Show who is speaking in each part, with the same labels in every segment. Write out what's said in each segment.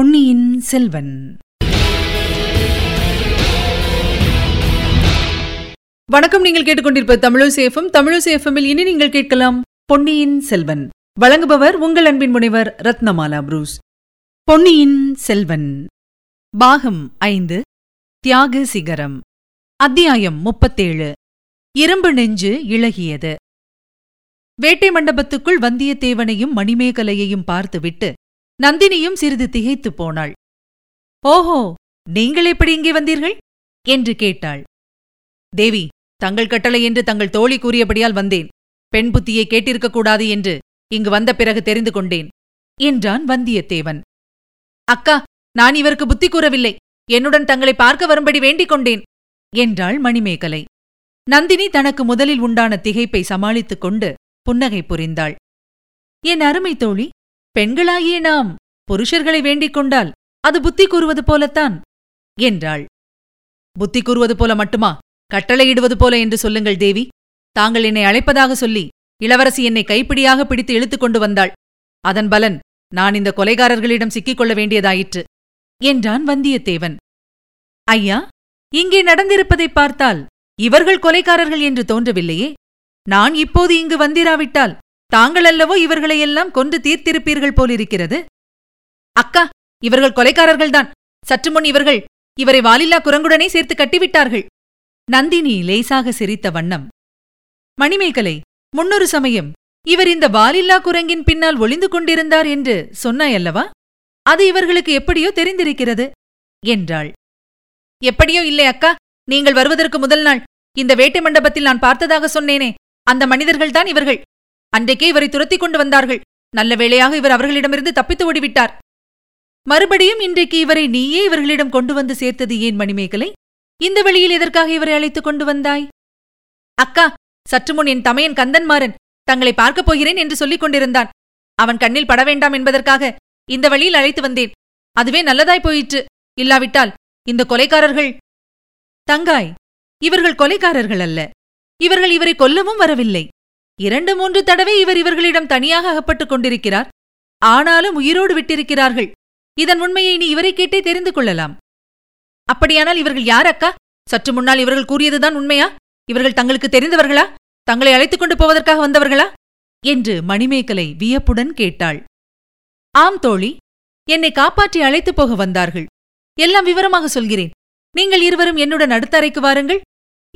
Speaker 1: பொன்னியின் செல்வன். வணக்கம் நீங்கள் கேட்டுக்கொண்டிருப்ப தமிழசேஃபம் தமிழசேஃபமில் இனி நீங்கள் கேட்கலாம் பொன்னியின் செல்வன். வழங்குபவர் உங்கள் அன்பின் முனைவர் ரத்னமாலா புரூஸ். பொன்னியின் செல்வன். பாகம் ஐந்து தியாக சிகரம். அத்தியாயம் முப்பத்தேழு. இரும்பு நெஞ்சு இழகியது. வேட்டை மண்டபத்துக்குள் வந்தியத்தேவனையும் மணிமேகலையையும் பார்த்துவிட்டு நந்தினியும் சிறிது திகைத்துப் போனாள். ஓஹோ நீங்கள் எப்படி இங்கே வந்தீர்கள்? என்று கேட்டாள். தேவி தங்கள் கட்டளை என்று தங்கள் தோழி கூறியபடியால் வந்தேன். பெண் புத்தியை கேட்டிருக்கக்கூடாது என்று இங்கு வந்த பிறகு தெரிந்து கொண்டேன் என்றான் வந்தியத்தேவன். அக்கா நான் இவருக்கு புத்தி கூறவில்லை. என்னுடன் தங்களை பார்க்க வரும்படி வேண்டிக் கொண்டேன் என்றாள் மணிமேகலை. நந்தினி தனக்கு முதலில் உண்டான திகைப்பை சமாளித்துக் கொண்டு புன்னகை புரிந்தாள். என் அருமை தோழி பெண்களாகிய நாம் புருஷர்களை வேண்டிக் கொண்டால் அது புத்தி கூறுவது போலத்தான் என்றாள். புத்தி கூறுவது போல மட்டுமா? கட்டளையிடுவது போல என்று சொல்லுங்கள் தேவி. தாங்கள் என்னை அழைப்பதாக சொல்லி இளவரசி என்னை கைப்பிடியாக பிடித்து இழுத்துக் கொண்டு வந்தாள். அதன் பலன் நான் இந்த கொலைகாரர்களிடம் சிக்கிக் கொள்ள வேண்டியதாயிற்று என்றான் வந்தியத்தேவன். ஐயா இங்கே நடந்திருப்பதைப் பார்த்தால் இவர்கள் கொலைகாரர்கள் என்று தோன்றவில்லையே. நான் இப்போது இங்கு வந்திராவிட்டால் தாங்கள் அல்லவோ இவர்களையெல்லாம் கொன்று தீர்த்திருப்பீர்கள் போலிருக்கிறது? அக்கா இவர்கள் கொலைக்காரர்கள்தான். சற்று முன் இவர்கள் இவரை வாலில்லா குரங்குடனே சேர்த்து கட்டிவிட்டார்கள். நந்தினி லேசாக சிரித்த வண்ணம். மணிமேகலை முன்னொரு சமயம் இவர் இந்த வாலில்லா குரங்கின் பின்னால் ஒளிந்து கொண்டிருந்தார் என்று சொன்னாயல்லவா? அது இவர்களுக்கு எப்படியோ தெரிந்திருக்கிறது என்றாள். எப்படியோ இல்லை அக்கா நீங்கள் வருவதற்கு முதல் நாள். இந்த வேட்டை மண்டபத்தில் நான் பார்த்ததாக சொன்னேனே அந்த மனிதர்கள்தான் இவர்கள். அன்றைக்கே இவரை துரத்திக் கொண்டு வந்தார்கள். நல்ல வேளையாக இவர் அவர்களிடமிருந்து தப்பித்து ஓடிவிட்டார். மறுபடியும் இன்றைக்கு இவரை நீயே இவர்களிடம் கொண்டு வந்து சேர்த்தது ஏன் மணிமேகலை? இந்த வழியில் எதற்காக இவரை அழைத்துக் கொண்டு வந்தாய்? அக்கா சற்று முன் என் தமையன் கந்தன்மாறன் தங்களை பார்க்கப் போகிறேன் என்று சொல்லிக் கொண்டிருந்தான். அவன் கண்ணில் பட வேண்டாம் என்பதற்காக இந்த வழியில் அழைத்து வந்தேன். அதுவே நல்லதாய் போயிற்று. இல்லாவிட்டால் இந்த கொலைக்காரர்கள் தங்காய் இவர்கள் கொலைக்காரர்கள் அல்ல. இவர்கள் இவரை கொல்லவும் வரவில்லை. இரண்டு மூன்று தடவை இவர் இவர்களிடம் தனியாக அகப்பட்டுக் கொண்டிருக்கிறார். ஆனாலும் உயிரோடு விட்டிருக்கிறார்கள். இதன் உண்மையை நீ இவரை கேட்டே தெரிந்து கொள்ளலாம். அப்படியானால் இவர்கள் யார் அக்கா? சற்று முன்னால் இவர்கள் கூறியதுதான் உண்மையா? இவர்கள் தங்களுக்கு தெரிந்தவர்களா? தங்களை அழைத்துக் கொண்டு போவதற்காக வந்தவர்களா? என்று மணிமேகலை வியப்புடன் கேட்டாள். ஆம் தோழி என்னை காப்பாற்றி அழைத்துப் போக வந்தார்கள். எல்லாம் விவரமாக சொல்கிறேன். நீங்கள் இருவரும் என்னுடன் அடுத்த அறைக்கு வாருங்கள்.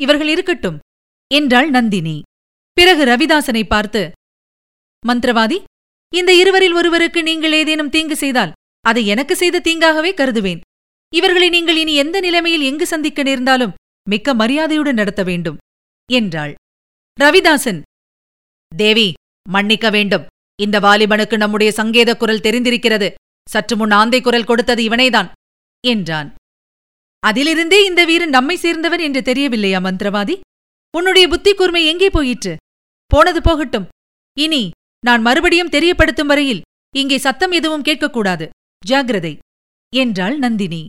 Speaker 1: இவர்கள் இருக்கட்டும் என்றாள் நந்தினி. பிறகு ரவிதாசனை பார்த்து மந்திரவாதி இந்த இருவரில் ஒருவருக்கு நீங்கள் ஏதேனும் தீங்கு செய்தால் அதை எனக்கு செய்த தீங்காகவே கருதுவேன். இவர்களை நீங்கள் இனி எந்த நிலைமையில் எங்கு சந்திக்க நேர்ந்தாலும் மிக்க மரியாதையுடன் நடத்த வேண்டும் என்றாள். ரவிதாசன் தேவி மன்னிக்க வேண்டும். இந்த வாலிபனுக்கு நம்முடைய சங்கேத குரல் தெரிந்திருக்கிறது. சற்று முன் ஆந்தை குரல் கொடுத்தது இவனேதான் என்றான். அதிலிருந்தே இந்த வீரன் நம்மை சேர்ந்தவன் என்று தெரியவில்லையா மந்திரவாதி? உன்னுடைய புத்தி கூர்மை எங்கே போயிற்று? போனது போகட்டும். இனி நான் மறுபடியும் தெரியப்படுத்தும் வரையில் இங்கே சத்தம் எதுவும் கேட்கக்கூடாது. ஜாகிரதை என்றாள் நந்தினி.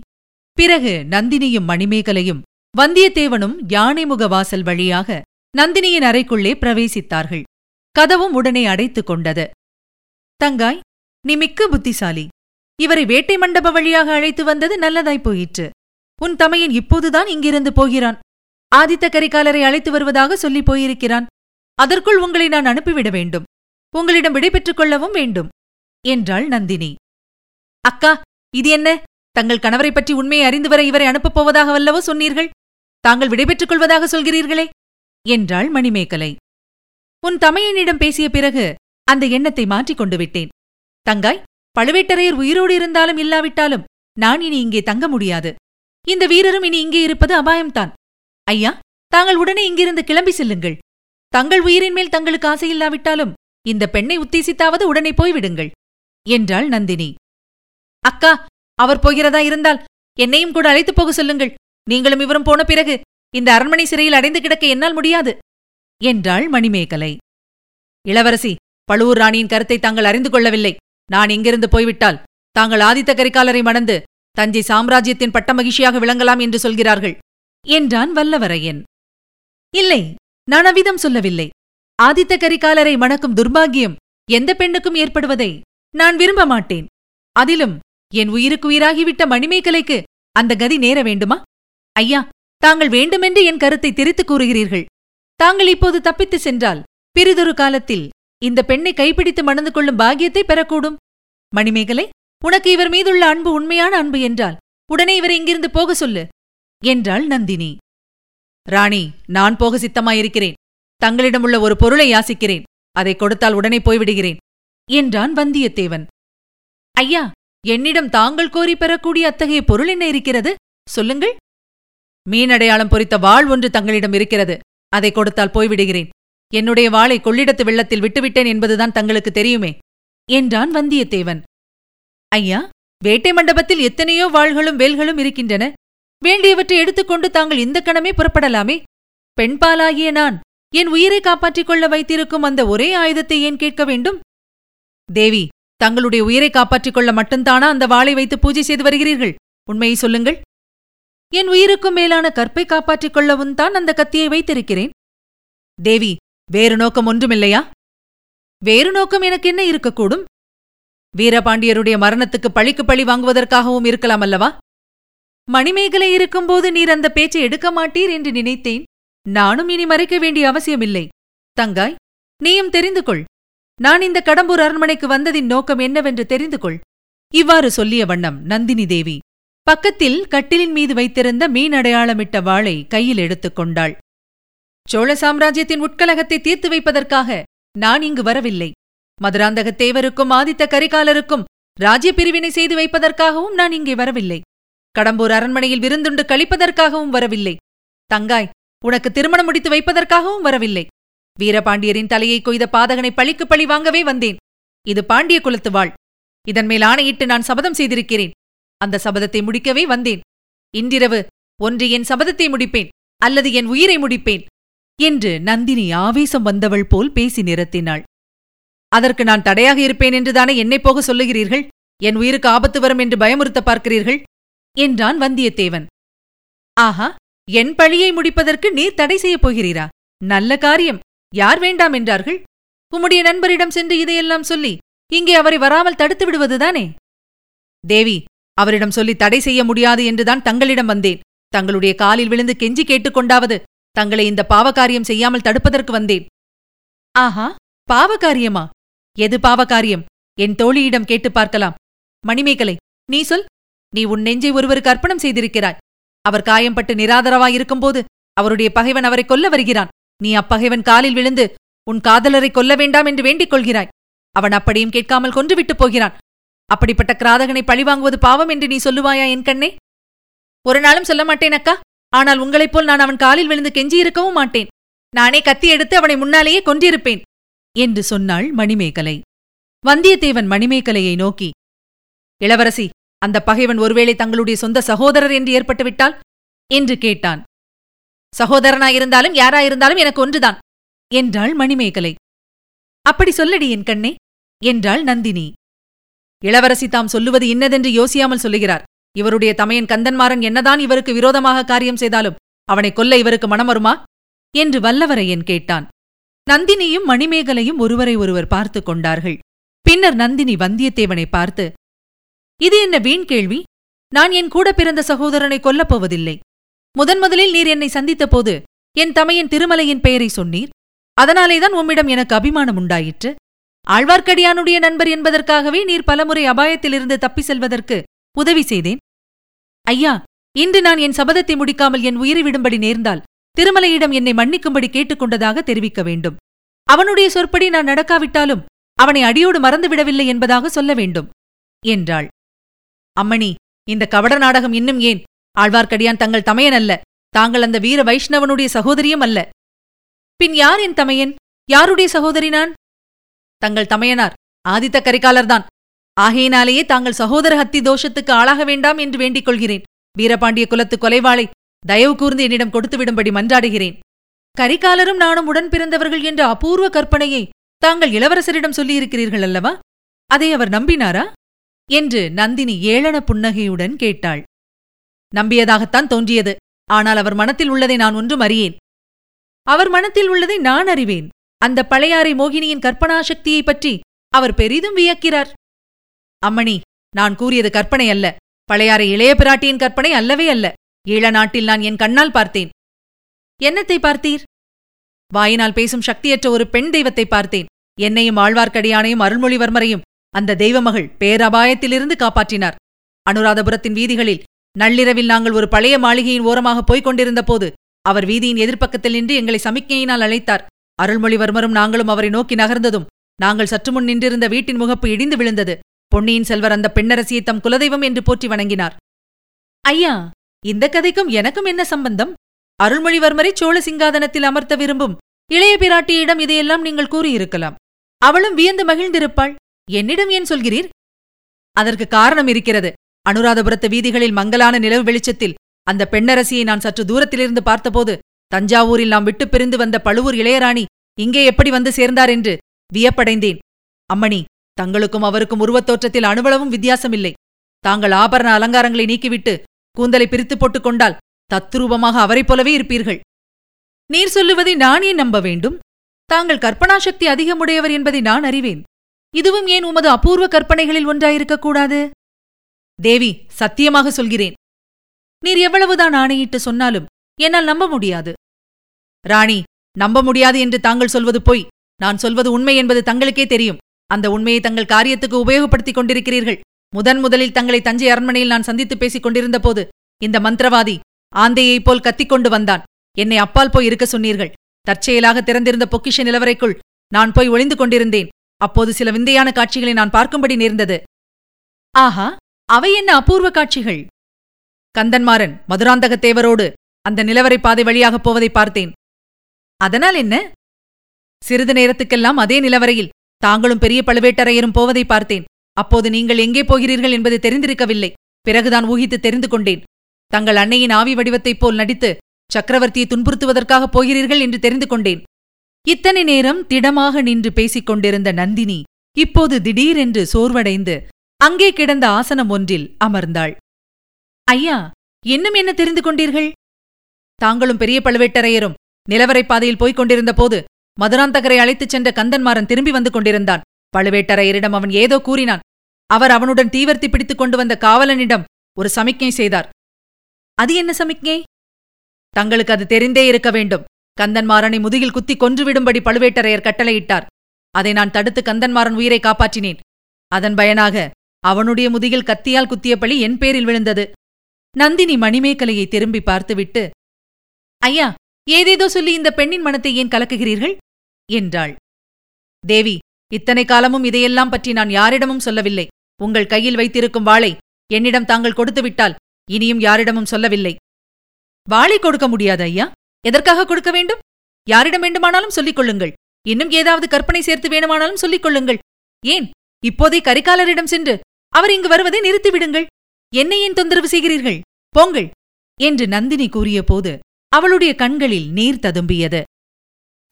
Speaker 1: பிறகு நந்தினியும் மணிமேகலையும் வந்தியத்தேவனும் யானைமுக வாசல் வழியாக நந்தினியின் அறைக்குள்ளே பிரவேசித்தார்கள். கதவும் உடனே அடைத்துக் கொண்டது. தங்காய் நீ மிக்க புத்திசாலி. இவரை வேட்டை மண்டப வழியாக அழைத்து வந்தது நல்லதாய் போயிற்று. உன் தமையன் இப்போதுதான் இங்கிருந்து போகிறான். ஆதித்த கரிகாலரை அழைத்து வருவதாக சொல்லி போயிருக்கிறான். அதற்குள் உங்களை நான் அனுப்பிவிட வேண்டும். உங்களிடம் விடைபெற்றுக் கொள்ளவும் வேண்டும் என்றாள் நந்தினி. அக்கா இது என்ன? தங்கள் கணவரைப் பற்றி உண்மையை அறிந்து வர இவரை அனுப்பப் போவதாக வல்லவோ சொன்னீர்கள்? தாங்கள் விடைபெற்றுக் கொள்வதாக சொல்கிறீர்களே என்றாள் மணிமேகலை. உன் தமையனிடம் பேசிய பிறகு அந்த எண்ணத்தை மாற்றிக் கொண்டு விட்டேன். தங்காய் பழுவேட்டரையர் உயிரோடு இருந்தாலும் இல்லாவிட்டாலும் நான் இனி இங்கே தங்க முடியாது. இந்த வீரரும் இனி இங்கே இருப்பது அபாயம்தான். ஐயா தாங்கள் உடனே இங்கிருந்து கிளம்பி செல்லுங்கள். தங்கள் உயிரின் மேல் தங்களுக்கு ஆசையில்லாவிட்டாலும் இந்த பெண்ணை உத்தேசித்தாவது உடனே போய்விடுங்கள் என்றாள் நந்தினி. அக்கா அவர் போகிறதா இருந்தால் என்னையும் கூட அழைத்துப் போக சொல்லுங்கள். நீங்களும் இவரும் போன பிறகு இந்த அரண்மனை சிறையில் அடைந்து கிடக்க என்னால் முடியாது என்றாள் மணிமேகலை. இளவரசி பழுவூர் ராணியின் கருத்தை தாங்கள் அறிந்து கொள்ளவில்லை. நான் இங்கிருந்து போய்விட்டால் தாங்கள் ஆதித்த கரிகாலரை மணந்து தஞ்சை சாம்ராஜ்யத்தின் பட்ட மகிழ்ச்சியாக விளங்கலாம் என்று சொல்கிறார்கள் என்றான் வல்லவரையன். இல்லை நான் அவ்விதம் சொல்லவில்லை. ஆதித்த கரிகாலரை மணக்கும் துர்பாகியம் எந்த பெண்ணுக்கும் ஏற்படுவதை நான் விரும்ப மாட்டேன். அதிலும் என் உயிருக்கு உயிராகிவிட்ட மணிமேகலைக்கு அந்த கதி நேர வேண்டுமா? ஐயா தாங்கள் வேண்டுமென்று என் கருத்தை திரித்துக் கூறுகிறீர்கள். தாங்கள் இப்போது தப்பித்து சென்றால் பிறிதொரு காலத்தில் இந்த பெண்ணை கைப்பிடித்து மணந்து கொள்ளும் பாக்கியத்தை பெறக்கூடும். மணிமேகலை உனக்கு இவர் மீதுள்ள அன்பு உண்மையான அன்பு என்றால் உடனே இவரை இங்கிருந்து போக சொல்லு என்றாள் நந்தினி. ராணி நான் போக சித்தமாயிருக்கிறேன். தங்களிடமுள்ள ஒரு பொருளை யாசிக்கிறேன். அதை கொடுத்தால் உடனே போய்விடுகிறேன் என்றான் வந்தியத்தேவன். ஐயா என்னிடம் தாங்கள் கோரி பெறக்கூடிய அத்தகைய பொருள் என்ன இருக்கிறது? சொல்லுங்கள். மீனடையாளம் பொறித்த வாள் ஒன்று தங்களிடம் இருக்கிறது. அதை கொடுத்தால் போய்விடுகிறேன். என்னுடைய வாளை கொள்ளிடத்து வெள்ளத்தில் விட்டுவிட்டேன் என்பதுதான் தங்களுக்கு தெரியுமே என்றான் வந்தியத்தேவன். ஐயா வேட்டை மண்டபத்தில் எத்தனையோ வாள்களும் வேல்களும் இருக்கின்றன. வேண்டியவற்றை எடுத்துக்கொண்டு தாங்கள் இந்த கணமே புறப்படலாமே? பெண்பாலாகிய நான் என் உயிரை காப்பாற்றிக் கொள்ள வைத்திருக்கும் அந்த ஒரே ஆயுதத்தை ஏன் கேட்க வேண்டும்? தேவி தங்களுடைய உயிரை காப்பாற்றிக் கொள்ள மட்டும்தானா அந்த வாளை வைத்து பூஜை செய்து வருகிறீர்கள்? உண்மையை சொல்லுங்கள். என் உயிருக்கும் மேலான கற்பை காப்பாற்றிக் கொள்ளவும் தான் அந்த கத்தியை வைத்திருக்கிறேன். தேவி வேறு நோக்கம் ஒன்றுமில்லையா? வேறு நோக்கம் எனக்கு என்ன இருக்கக்கூடும்? வீரபாண்டியருடைய மரணத்துக்கு பழிக்கு பழி வாங்குவதற்காகவும் இருக்கலாம் அல்லவா? மணிமேகலை இருக்கும்போது நீர் அந்த பேச்சை எடுக்க மாட்டீர் என்று நினைத்தேன். நானும் இனி மறைக்க வேண்டிய அவசியமில்லை. தங்காய் நீயும் தெரிந்து கொள். நான் இந்த கடம்பூர் அரண்மனைக்கு வந்ததின் நோக்கம் என்னவென்று தெரிந்து கொள். இவ்வாறு சொல்லிய வண்ணம் நந்தினி தேவி. பக்கத்தில் கட்டிலின் மீது வைத்திருந்த மீன் அடையாளமிட்ட வாளை கையில் எடுத்துக் கொண்டாள். சோழ சாம்ராஜ்யத்தின் உட்கலகத்தை தீர்த்து வைப்பதற்காக நான் இங்கு வரவில்லை. மதுராந்தகத்தேவருக்கும் ஆதித்த கரிகாலருக்கும் ராஜ்ய பிரிவினை செய்து வைப்பதற்காகவும் நான் இங்கே வரவில்லை. கடம்பூர் அரண்மனையில் விருந்துண்டு கழிப்பதற்காகவும் வரவில்லை. தங்காய் உனக்கு திருமணம் முடித்து வைப்பதற்காகவும் வரவில்லை. வீரபாண்டியரின் தலையை கொய்த பாதகனை பழிக்கு பழி வாங்கவே வந்தேன். இது பாண்டிய குலத்து வாழ். இதன் மேல் ஆணையிட்டு நான் சபதம் செய்திருக்கிறேன். அந்த சபதத்தை முடிக்கவே வந்தேன். இன்றிரவு ஒன்று என் சபதத்தை முடிப்பேன் அல்லது என் உயிரை முடிப்பேன் என்று நந்தினி ஆவேசம் வந்தவள் போல் பேசி நிறுத்தினாள். அதற்கு நான் தடையாக இருப்பேன் என்றுதானே என்னை போக சொல்லுகிறீர்கள்? என் உயிருக்கு ஆபத்து வரும் என்று பயமுறுத்த பார்க்கிறீர்கள்? என்றான் வந்தியத்தேவன். ஆஹா என் பழியை முடிப்பதற்கு நீர் தடை செய்யப் போகிறீரா? நல்ல காரியம். யார் வேண்டாம் என்றார்கள்? உம்முடைய நண்பரிடம் சென்று இதையெல்லாம் சொல்லி இங்கே அவரை வராமல் தடுத்து விடுவதுதானே தேவி அவரிடம் சொல்லி தடை செய்ய முடியாது என்றுதான் தங்களிடம் வந்தேன். தங்களுடைய காலில் விழுந்து கெஞ்சி கேட்டுக்கொண்டாவது தங்களை இந்த பாவகாரியம் செய்யாமல் தடுப்பதற்கு வந்தேன். ஆஹா பாவகாரியமா? எது பாவகாரியம்? என் தோழியிடம் கேட்டுப் பார்க்கலாம். மணிமேகலை நீ சொல். நீ உன் நெஞ்சை ஒருவருக்கு அர்ப்பணம் செய்திருக்கிறாய். அவர் காயம்பட்டு நிராதரவாயிருக்கும்போது அவருடைய பகைவன் அவரை கொல்ல வருகிறான். நீ அப்பகைவன் காலில் விழுந்து உன் காதலரை கொல்ல வேண்டாம் என்று வேண்டிக் கொள்கிறாய். அவன் அப்படியும் கேட்காமல் கொன்றுவிட்டுப் போகிறான். அப்படிப்பட்ட கிராதகனை பழிவாங்குவது பாவம் என்று நீ சொல்லுவாயா என் கண்ணே? ஒரு நாளும் சொல்ல மாட்டேன் அக்கா. ஆனால் உங்களைப் போல் நான் அவன் காலில் விழுந்து கெஞ்சியிருக்கவும் மாட்டேன். நானே கத்தி எடுத்து அவனை முன்னாலேயே கொன்றிருப்பேன் என்று சொன்னாள் மணிமேகலை. வந்தியத்தேவன் மணிமேகலையை நோக்கி இளவரசி அந்த பகைவன் ஒருவேளை தங்களுடைய சொந்த சகோதரர் என்று ஏற்பட்டுவிட்டால்? என்று கேட்டான். சகோதரனாயிருந்தாலும் யாராயிருந்தாலும் எனக்கு ஒன்றுதான் என்றாள் மணிமேகலை. அப்படி சொல்லடி என் கண்ணே என்றாள் நந்தினி. இளவரசி தாம் சொல்லுவது இன்னதென்று யோசியாமல் சொல்லுகிறார். இவருடைய தமையன் கந்தன்மாறன் என்னதான் இவருக்கு விரோதமாக காரியம் செய்தாலும் அவனை கொல்ல இவருக்கு மனம் வருமா? என்று வல்லவரையன் கேட்டான். நந்தினியும் மணிமேகலையும் ஒருவரை ஒருவர் பார்த்து கொண்டார்கள். பின்னர் நந்தினி வந்தியத்தேவனை பார்த்து இது என்ன வீண் கேள்வி? நான் என் கூட பிறந்த சகோதரனை கொல்லப் போவதில்லை. முதன் முதலில் நீர் என்னை சந்தித்த போது என் தமையன் திருமலையின் பெயரை சொன்னீர். அதனாலேதான் உம்மிடம் எனக்கு அபிமானம் உண்டாயிற்று. ஆழ்வார்க்கடியானுடைய நண்பர் என்பதற்காகவே நீர் பலமுறை அபாயத்திலிருந்து தப்பி செல்வதற்கு உதவி செய்தேன். ஐயா இன்று நான் என் சபதத்தை முடிக்காமல் என் உயிரை விடும்படி நேர்ந்தால் திருமலையிடம் என்னை மன்னிக்கும்படி கேட்டுக்கொண்டதாக தெரிவிக்க வேண்டும். அவனுடைய சொற்படி நான் நடக்காவிட்டாலும் அவனை அடியோடு மறந்துவிடவில்லை என்பதாக சொல்ல வேண்டும் என்றாள். அம்மணி இந்த கவட நாடகம் இன்னும் ஏன்? ஆழ்வார்க்கடியான் தங்கள் தமையன் அல்ல. தாங்கள் அந்த வீர வைஷ்ணவனுடைய சகோதரியும் அல்ல. பின் யார் என் தமையன்? யாருடைய சகோதரி நான்? தங்கள் தமையனார் ஆதித்த கரிகாலர்தான். ஆகையினாலேயே தாங்கள் சகோதர ஹத்தி தோஷத்துக்கு ஆளாக வேண்டாம் என்று வேண்டிக் கொள்கிறேன். வீரபாண்டிய குலத்து கொலைவாளை தயவு கூர்ந்து என்னிடம் கொடுத்துவிடும்படி மன்றாடுகிறேன். கரிகாலரும் நானும் உடன் பிறந்தவர்கள் என்ற அபூர்வ கற்பனையை தாங்கள் இளவரசரிடம் சொல்லியிருக்கிறீர்கள் அல்லவா? அதை அவர் நம்பினாரா? என்று நந்தினி ஏளன புன்னகையுடன் கேட்டாள். நம்பியதாகத்தான் தோன்றியது. ஆனால் அவர் மனத்தில் உள்ளதை நான் ஒன்றும் அறியேன். அவர் மனத்தில் உள்ளதை நான் அறிவேன். அந்த பழையாறை மோகினியின் கற்பனா சக்தியைப் பற்றி அவர் பெரிதும் வியக்கிறார். அம்மணி நான் கூறியது கற்பனை அல்ல. பழையாறை இளைய பிராட்டியின் கற்பனை அல்லவே அல்ல. ஈழ நாட்டில் நான் என் கண்ணால் பார்த்தேன். என்னத்தை பார்த்தீர்? வாயினால் பேசும் சக்தியற்ற ஒரு பெண் தெய்வத்தை பார்த்தேன். என்னையும் ஆழ்வார்க்கடியானையும் அருள்மொழிவர்மரையும் அந்த தெய்வமகள் பேரபாயத்திலிருந்து காப்பாற்றினார். அனுராதபுரத்தின் வீதிகளில் நள்ளிரவில் நாங்கள் ஒரு பழைய மாளிகையின் ஓரமாக போய்க் கொண்டிருந்த போது அவர் வீதியின் எதிர்ப்பக்கத்தில் நின்று எங்களை சமிக்ஞையினால் அழைத்தார். அருள்மொழிவர்மரும் நாங்களும் அவரை நோக்கி நகர்ந்ததும் நாங்கள் சற்று முன் நின்றிருந்த வீட்டின் முகப்பு இடிந்து விழுந்தது. பொன்னியின் செல்வர் அந்த பெண்ணரசியை தம் குலதெய்வம் என்று போற்றி வணங்கினார். ஐயா இந்த கதைக்கும் எனக்கும் என்ன சம்பந்தம்? அருள்மொழிவர்மரை சோழ சிங்காதனத்தில் அமர்த்த விரும்பும் இளைய பிராட்டியிடம் இதையெல்லாம் நீங்கள் கூறியிருக்கலாம். அவளும் வியந்து மகிழ்ந்திருப்பாள். என்னிடம் ஏன் சொல்கிறீர்? அதற்கு காரணம் இருக்கிறது. அனுராதபுரத்து வீதிகளில் மங்கலான நிலவு வெளிச்சத்தில் அந்த பெண்ணரசியை நான் சற்று தூரத்திலிருந்து பார்த்தபோது தஞ்சாவூரில் நாம் விட்டுப் பிரிந்து வந்த பழுவூர் இளையராணி இங்கே எப்படி வந்து சேர்ந்தார் என்று வியப்படைந்தேன். அம்மணி தங்களுக்கும் அவருக்கும் உருவத் தோற்றத்தில் அணுவளவும் வித்தியாசமில்லை. தாங்கள் ஆபரண அலங்காரங்களை நீக்கிவிட்டு கூந்தலை பிரித்துப் போட்டுக் கொண்டால் தத்ரூபமாக அவரைப் போலவே இருப்பீர்கள். நீர் சொல்லுவதை நான் ஏன் நம்ப வேண்டும்? தாங்கள் கற்பனாசக்தி அதிகமுடையவர் என்பதை நான் அறிவேன். இதுவும் ஏன் உமது அபூர்வ கற்பனைகளில் ஒன்றாயிருக்கக்கூடாது? தேவி சத்தியமாக சொல்கிறேன். நீர் எவ்வளவுதான் ஆணையிட்டு சொன்னாலும் என்னால் நம்ப முடியாது. ராணி நம்ப முடியாது என்று தாங்கள் சொல்வது பொய். நான் சொல்வது உண்மை என்பது தங்களுக்கே தெரியும். அந்த உண்மையை தங்கள் காரியத்துக்கு உபயோகப்படுத்திக் கொண்டிருக்கிறீர்கள். முதன் முதலில் தங்களை தஞ்சை அரண்மனையில் நான் சந்தித்து பேசிக் கொண்டிருந்த போது இந்த மந்திரவாதி ஆந்தையைப் போல் கத்திக்கொண்டு வந்தான். என்னை அப்பால் போய் இருக்க சொன்னீர்கள். தற்செயலாக திறந்திருந்த பொக்கிஷ நிலவரைக்குள் நான் போய் ஒளிந்து கொண்டிருந்தேன். அப்போது சில விந்தையான காட்சிகளை நான் பார்க்கும்படி நேர்ந்தது. ஆஹா அவை என்ன அபூர்வ காட்சிகள்? கந்தன்மாறன் மதுராந்தகத்தேவரோடு அந்த நிலவரை பாதை வழியாகப் போவதை பார்த்தேன். அதனால் என்ன? சிறிது நேரத்துக்கெல்லாம் அதே நிலவரையில் தாங்களும் பெரிய பழுவேட்டரையரும் போவதை பார்த்தேன். அப்போது நீங்கள் எங்கே போகிறீர்கள் என்பது தெரிந்திருக்கவில்லை. பிறகுதான் ஊகித்து தெரிந்து கொண்டேன். தங்கள் அன்னையின் ஆவி வடிவத்தைப் போல் நடித்து சக்கரவர்த்தியை துன்புறுத்துவதற்காகப் போகிறீர்கள் என்று தெரிந்து கொண்டேன். இத்தனை நேரம் திடமாக நின்று பேசிக் கொண்டிருந்த நந்தினி இப்போது திடீரென்று சோர்வடைந்து அங்கே கிடந்த ஆசனம் ஒன்றில் அமர்ந்தாள். ஐயா இன்னும் என்ன தெரிந்து கொண்டீர்கள்? தாங்களும் பெரிய பழுவேட்டரையரும் நிலவரைப் பாதையில் போய்க் கொண்டிருந்த போது மதுராந்தகரை அழைத்துச் சென்ற கந்தன்மாறன் திரும்பி வந்து கொண்டிருந்தான். பழுவேட்டரையரிடம் அவன் ஏதோ கூறினான். அவர் அவனுடன் தீவர்த்தி பிடித்துக் கொண்டு வந்த காவலனிடம் ஒரு சமிக்ஞை செய்தார். அது என்ன சமிக்ஞை? தங்களுக்கு அது தெரிந்தே இருக்க வேண்டும். கந்தன்மாறனை முதுகில் குத்தி கொன்றுவிடும்படி பழுவேட்டரையர் கட்டளையிட்டார். அதை நான் தடுத்து கந்தன்மாறன் உயிரை காப்பாற்றினேன். அதன் பயனாக அவனுடைய முதுகில் கத்தியால் குத்தியபடி என் பேரில் விழுந்தது. நந்தினி மணிமேகலையை திரும்பி பார்த்துவிட்டு ஐயா ஏதேதோ சொல்லி இந்த பெண்ணின் மனத்தை ஏன் கலக்குகிறீர்கள்? என்றாள். தேவி இத்தனை காலமும் இதையெல்லாம் பற்றி நான் யாரிடமும் சொல்லவில்லை. உங்கள் கையில் வைத்திருக்கும் வாளை என்னிடம் தாங்கள் கொடுத்துவிட்டால் இனியும் யாரிடமும் சொல்லவில்லை. வாளை கொடுக்க முடியாது ஐயா. எதற்காக கொடுக்க வேண்டும்? யாரிடம் வேண்டுமானாலும் சொல்லிக் கொள்ளுங்கள். இன்னும் ஏதாவது கற்பனை சேர்த்து வேணுமானாலும் சொல்லிக் கொள்ளுங்கள். ஏன்? இப்போதே கரிகாலரிடம் சென்று அவர் இங்கு வருவதை நிறுத்திவிடுங்கள் என்னை ஏன் தொந்தரவு செய்கிறீர்கள்? போங்கள். என்று நந்தினி கூறியபோது அவளுடைய கண்களில் நீர் ததும்பியது.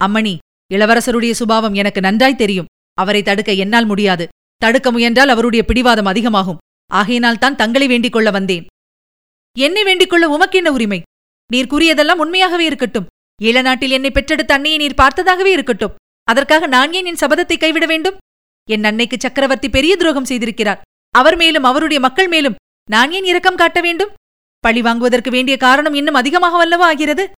Speaker 1: அம்மணி இளவரசருடைய சுபாவம் எனக்கு நன்றாய் தெரியும். அவரை தடுக்க என்னால் முடியாது. தடுக்க முயன்றால் அவருடைய பிடிவாதம் அதிகமாகும். ஆகையினால் தான் தங்களை வேண்டிக் கொள்ள வந்தேன். என்னை வேண்டிக் கொள்ள உமக்கென்ன உரிமை? நீர் கூறியதெல்லாம் உண்மையாகவே இருக்கட்டும். ஈழநாட்டில் என்னை பெற்றெடுத்த அன்னையை நீர் பார்த்ததாகவே இருக்கட்டும். அதற்காக நான் ஏன் என் சபதத்தை கைவிட வேண்டும்? என் அன்னைக்கு சக்கரவர்த்தி பெரிய துரோகம் செய்திருக்கிறார். அவர் மேலும் அவருடைய மக்கள் மேலும் நான் ஏன் இரக்கம் காட்ட வேண்டும்? பழி வாங்குவதற்கு வேண்டிய காரணம் இன்னும் அதிகமாக வல்லவா ஆகிறது?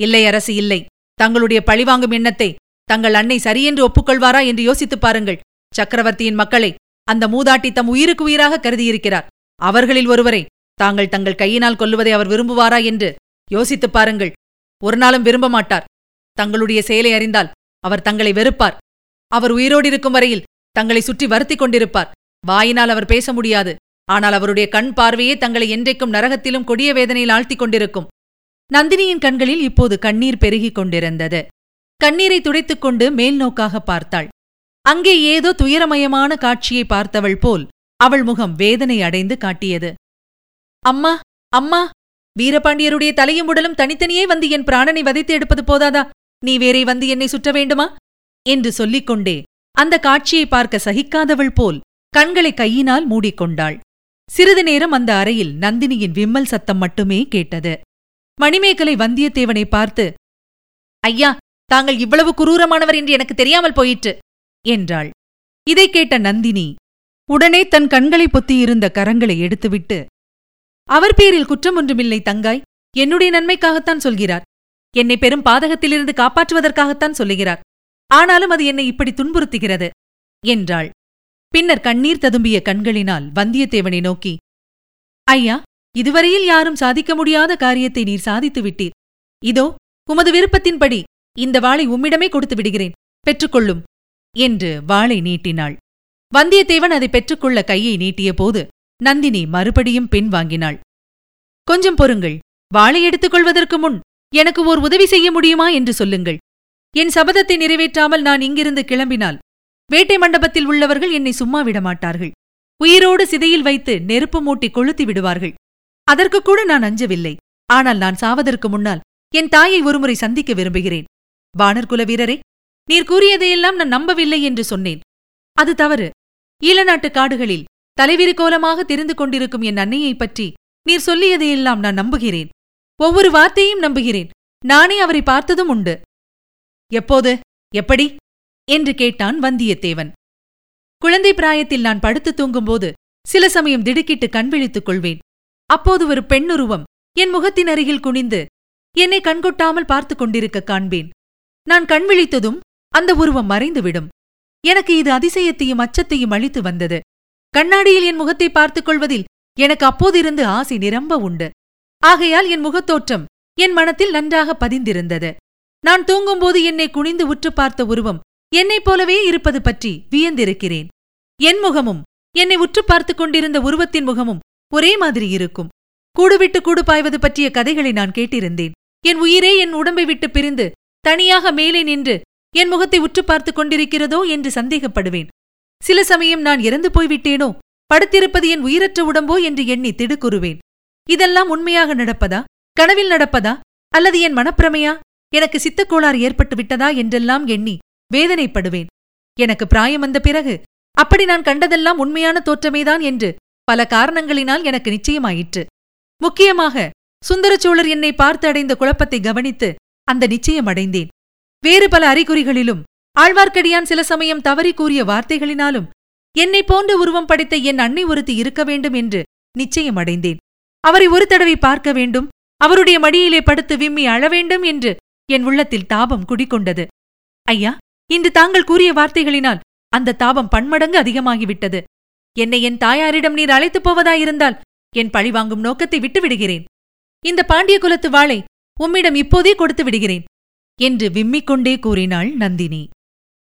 Speaker 1: இல்லை அரசு இல்லை. தங்களுடைய பழிவாங்கும் எண்ணத்தை தங்கள் அன்னை சரியென்று ஒப்புக்கொள்வாரா என்று யோசித்துப் பாருங்கள். சக்கரவர்த்தியின் மக்களை அந்த மூதாட்டி தம் உயிருக்கு உயிராக கருதியிருக்கிறார். அவர்களில் ஒருவரை தாங்கள் தங்கள் கையினால் கொல்லுவதை அவர் விரும்புவாரா என்று யோசித்துப் பாருங்கள். ஒரு நாளும் விரும்ப மாட்டார் தங்களுடைய செயலை அறிந்தால் அவர் தங்களை வெறுப்பார். அவர் உயிரோடு இருக்கும் வரையில் தங்களை சுற்றி வருத்திக் கொண்டிருப்பார். வாயினால் அவர் பேச முடியாது. ஆனால் அவருடைய கண் பார்வையே தங்களை என்றைக்கும் நரகத்திலும் கொடிய வேதனையில் ஆழ்த்திக் கொண்டிருக்கும். நந்தினியின் கண்களில் இப்போது கண்ணீர் பெருகிக் கொண்டிருந்தது. கண்ணீரை துடைத்துக் கொண்டு மேல் நோக்காக பார்த்தாள். அங்கே ஏதோ துயரமயமான காட்சியை பார்த்தவள் போல் அவள் முகம் வேதனை அடைந்து காட்டியது. அம்மா அம்மா வீரபாண்டியருடைய தலையும் உடலும் தனித்தனியே வந்து என் பிராணனை வதைத்து எடுப்பது போதாதா? நீ வேறே வந்து என்னை சுற்ற வேண்டுமா? என்று சொல்லிக் கொண்டே அந்த காட்சியை பார்க்க சகிக்காதவள் போல் கண்களை கையினால் மூடிக்கொண்டாள். சிறிது நேரம் அந்த அறையில் நந்தினியின் விம்மல் சத்தம் மட்டுமே கேட்டது. மணிமேகலை வந்தியத்தேவனை பார்த்து ஐயா தாங்கள் இவ்வளவு குரூரமானவர் என்று எனக்கு தெரியாமல் போயிற்று என்றாள். இதைக் கேட்ட நந்தினி உடனே தன் கண்களை பொத்தியிருந்த கரங்களை எடுத்துவிட்டு அவர் பேரில் குற்றம் ஒன்றுமில்லை தங்காய். என்னுடைய நன்மைக்காகத்தான் சொல்கிறார். என்னை பெரும் பாதகத்திலிருந்து காப்பாற்றுவதற்காகத்தான் சொல்லுகிறார். ஆனாலும் அது என்னை இப்படி துன்புறுத்துகிறது என்றாள். பின்னர் கண்ணீர் ததும்பிய கண்களினால் வந்தியத்தேவனை நோக்கி ஐயா இதுவரையில் யாரும் சாதிக்க முடியாத காரியத்தை நீர் சாதித்து விட்டீர். இதோ உமது விருப்பத்தின்படி இந்த வாளை உம்மிடமே கொடுத்து விடுகிறேன். பெற்றுக்கொள்ளும் என்று வாளை நீட்டினாள். வந்தியத்தேவன் அதை பெற்றுக்கொள்ள கையை நீட்டிய போது நந்தினி மறுபடியும் பின்வாங்கினாள் கொஞ்சம் பொறுங்கள். வாளை எடுத்துக் கொள்வதற்கு முன் எனக்கு ஓர் உதவி செய்ய முடியுமா என்று சொல்லுங்கள். என் சபதத்தை நிறைவேற்றாமல் நான் இங்கிருந்து கிளம்பினால் வேட்டை மண்டபத்தில் உள்ளவர்கள் என்னை சும்மா விடமாட்டார்கள். உயிரோடு சிதையில் வைத்து நெருப்பு மூட்டி கொளுத்தி விடுவார்கள். அதற்கு கூட நான் அஞ்சவில்லை. ஆனால் நான் சாவதற்கு முன்னால் என் தாயை ஒருமுறை சந்திக்க விரும்புகிறேன். வானர்குல வீரரே நீர் கூறியதையெல்லாம் நான் நம்பவில்லை என்று சொன்னேன். அது தவறு. ஈழநாட்டு காடுகளில் தலைவிரி கோலமாக தெரிந்து கொண்டிருக்கும் என் அன்னையைப் பற்றி நீர் சொல்லியதையெல்லாம் நான் நம்புகிறேன். ஒவ்வொரு வார்த்தையும் நம்புகிறேன். நானே அவரை பார்த்ததும் உண்டு. எப்போது? எப்படி? என்று கேட்டான் வந்தியத்தேவன். குழந்தை பிராயத்தில் நான் படுத்து தூங்கும்போது சில சமயம் திடுக்கிட்டு கண் விழித்துக் கொள்வேன். அப்போது ஒரு பெண்ணுருவம் என் முகத்தின் அருகில் குனிந்து என்னை கண்கொட்டாமல் பார்த்துக் கொண்டிருக்க காண்பேன். நான் கண் விழித்ததும் அந்த உருவம் மறைந்துவிடும். எனக்கு இது அதிசயத்தையும் அச்சத்தையும் அளித்து வந்தது. கண்ணாடியில் என் முகத்தை பார்த்துக் கொள்வதில் எனக்கு அப்போதிருந்து ஆசை நிரம்ப உண்டு. ஆகையால் என் முகத்தோற்றம் என் மனத்தில் நன்றாக பதிந்திருந்தது. நான் தூங்கும்போது என்னை குனிந்து உற்று பார்த்த உருவம் என்னைப் போலவே இருப்பது பற்றி வியந்திருக்கிறேன். என் முகமும் என்னை உற்று பார்த்துக் கொண்டிருந்த உருவத்தின் முகமும் ஒரே மாதிரி இருக்கும். கூடுவிட்டு கூடு பாய்வது பற்றிய கதைகளை நான் கேட்டிருந்தேன். என் உயிரே என் உடம்பை விட்டு பிரிந்து தனியாக மேலே நின்று என் முகத்தை உற்று பார்த்துக் கொண்டிருக்கிறதோ என்று சந்தேகப்படுவேன். சில சமயம் நான் இறந்து போய்விட்டேனோ? படுத்திருப்பது என் உயிரற்ற உடம்போ என்று எண்ணி திடுக்குறுவேன் இதெல்லாம் உண்மையாக நடப்பதா? கனவில் நடப்பதா? அல்லது என் மனப்பிரமையா? எனக்கு சித்தக்கோளாறு ஏற்பட்டு விட்டதா என்றெல்லாம் எண்ணி வேதனைப்படுவேன். எனக்கு பிராயம் வந்த பிறகு அப்படி நான் கண்டதெல்லாம் உண்மையான தோற்றமேதான் என்று பல காரணங்களினால் எனக்கு நிச்சயமாயிற்று. முக்கியமாக சுந்தரச்சோழர் என்னை பார்த்து அடைந்த குழப்பத்தை கவனித்து அந்த நிச்சயம் அடைந்தேன். வேறு பல அறிகுறிகளிலும் ஆழ்வார்க்கடியான் சில சமயம் தவறி கூறிய வார்த்தைகளினாலும் என்னை போன்ற உருவம் படைத்த என் அன்னை ஒருத்தி இருக்க வேண்டும் என்று நிச்சயம் அடைந்தேன். அவரை ஒரு தடவை பார்க்க வேண்டும் அவருடைய மடியிலே படுத்து விம்மி அழவேண்டும் என்று என் உள்ளத்தில் தாபம் குடிகொண்டது. ஐயா இன்று தாங்கள் கூறிய வார்த்தைகளினால் அந்த தாபம் பன்மடங்கு அதிகமாகிவிட்டது. என்னை என் தாயாரிடம் நீர் அழைத்துப் போவதாயிருந்தால் என் பழிவாங்கும் நோக்கத்தை விட்டுவிடுகிறேன். இந்த பாண்டிய குலத்து வாளை உம்மிடம் இப்போதே கொடுத்து விடுகிறேன் என்று விம்மிக்கொண்டே கூறினாள் நந்தினி.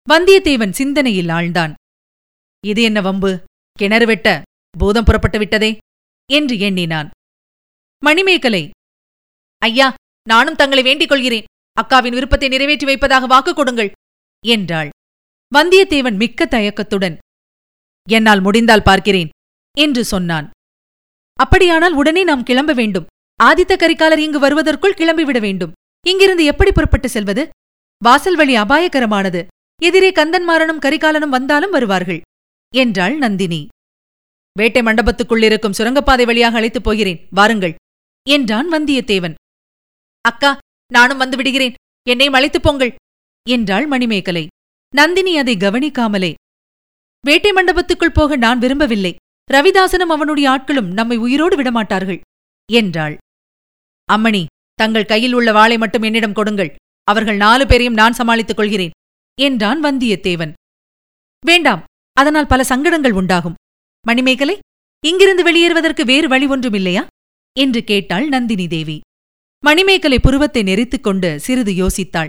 Speaker 1: வந்தியத்தேவன் சிந்தனையில் ஆழ்ந்தான். இது என்ன வம்பு? கிணறு வெட்ட பூதம் புறப்பட்டு விட்டதே? என்று எண்ணினான். மணிமேகலை ஐயா நானும் தங்களை வேண்டிக் கொள்கிறேன். அக்காவின் விருப்பத்தை நிறைவேற்றி வைப்பதாக வாக்கு கொடுங்கள் என்றாள். வந்தியத்தேவன் மிக்க தயக்கத்துடன் என்னால் முடிந்தால் பார்க்கிறேன் என்று சொன்னான். அப்படியானால் உடனே நாம் கிளம்ப வேண்டும். ஆதித்த கரிகாலர் இங்கு வருவதற்குள் கிளம்பிவிட வேண்டும். இங்கிருந்து எப்படி புறப்பட்டு செல்வது? வாசல் வழி அபாயகரமானது. எதிரே கந்தன்மாறனும் கரிகாலனும் வந்தாலும் வருவார்கள் என்றாள் நந்தினி. வேட்டை மண்டபத்துக்குள்ளிருக்கும் சுரங்கப்பாதை வழியாக அழைத்துப் போகிறேன் வாருங்கள் என்றான் வந்தியத்தேவன். அக்கா நானும் வந்து விடுகிறேன் என்னையும் அழைத்துப் போங்கள் என்றாள் மணிமேகலை. நந்தினி அதை கவனிக்காமலே வேட்டை மண்டபத்துக்குள் போக நான் விரும்பவில்லை ரவிதாசனும் அவனுடைய ஆட்களும் நம்மை உயிரோடு விடமாட்டார்கள் என்றாள். அம்மணி தங்கள் கையில் உள்ள வாளை மட்டும் என்னிடம் கொடுங்கள் அவர்கள் நாலு பேரையும் நான் சமாளித்துக் கொள்கிறேன் என்றான் வந்தியத்தேவன். வேண்டாம் அதனால் பல சங்கடங்கள் உண்டாகும். மணிமேகலை இங்கிருந்து வெளியேறுவதற்கு வேறு வழி ஒன்றுமில்லையா? என்று கேட்டாள் நந்தினி தேவி. மணிமேகலை புருவத்தை நெறித்துக் கொண்டு சிறிது யோசித்தாள்.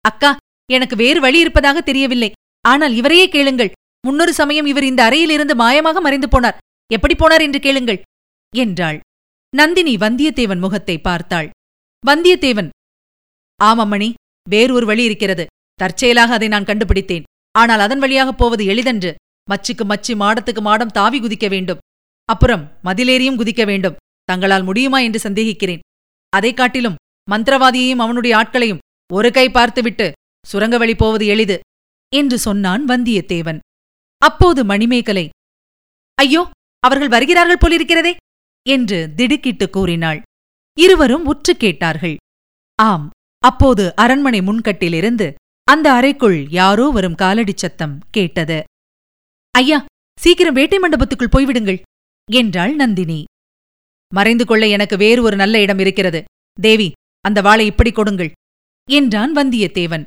Speaker 1: அக்கா எனக்கு வேறு வழி இருப்பதாக தெரியவில்லை. ஆனால் இவரையே கேளுங்கள். முன்னொரு சமயம் இவர் இந்த அறையிலிருந்து மாயமாக மறைந்து போனார். எப்படி போனார் என்று கேளுங்கள் என்றாள். நந்தினி வந்தியத்தேவன் முகத்தை பார்த்தாள். வந்தியத்தேவன் ஆமம்மணி வேறொரு வழி இருக்கிறது. தற்செயலாக அதை நான் கண்டுபிடித்தேன். ஆனால் அதன் வழியாகப் போவது எளிதன்று. மச்சுக்கு மச்சு மாடத்துக்கு மாடம் தாவி குதிக்க வேண்டும். அப்புறம் மதிலேறியும் குதிக்க வேண்டும். தங்களால் முடியுமா என்று சந்தேகிக்கிறேன். அதைக் காட்டிலும் மந்திரவாதியையும் அவனுடைய ஆட்களையும் ஒரு கை பார்த்துவிட்டு சுரங்க வழி போவது எளிது என்று சொன்னான் வந்தியத்தேவன். அப்போது மணிமேகலை ஐயோ அவர்கள் வருகிறார்கள் போலிருக்கிறதே என்று திடுக்கிட்டு கூறினாள். இருவரும் உற்று கேட்டார்கள். ஆம் அப்போது அரண்மனை முன்கட்டிலிருந்து அந்த அறைக்குள் யாரோ வரும் காலடிச் சத்தம் கேட்டது. ஐயா சீக்கிரம் வேட்டை மண்டபத்துக்குள் போய்விடுங்கள் என்றாள் நந்தினி. மறைந்து கொள்ள எனக்கு வேறு ஒரு நல்ல இடம் இருக்கிறது. தேவி அந்த வாளை இப்படி கொடுங்கள் என்றான் வந்தியத்தேவன்.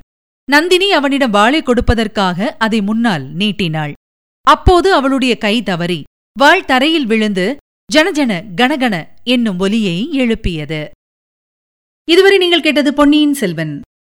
Speaker 1: நந்தினி அவனிடம் வாளை கொடுப்பதற்காக அதை முன்னால் நீட்டினாள். அப்போது அவளுடைய கை தவறி வாள் தரையில் விழுந்து ஜனஜன கணகண என்னும் ஒலியை எழுப்பியது. இதுவரை நீங்கள் கேட்டது பொன்னியின் செல்வன்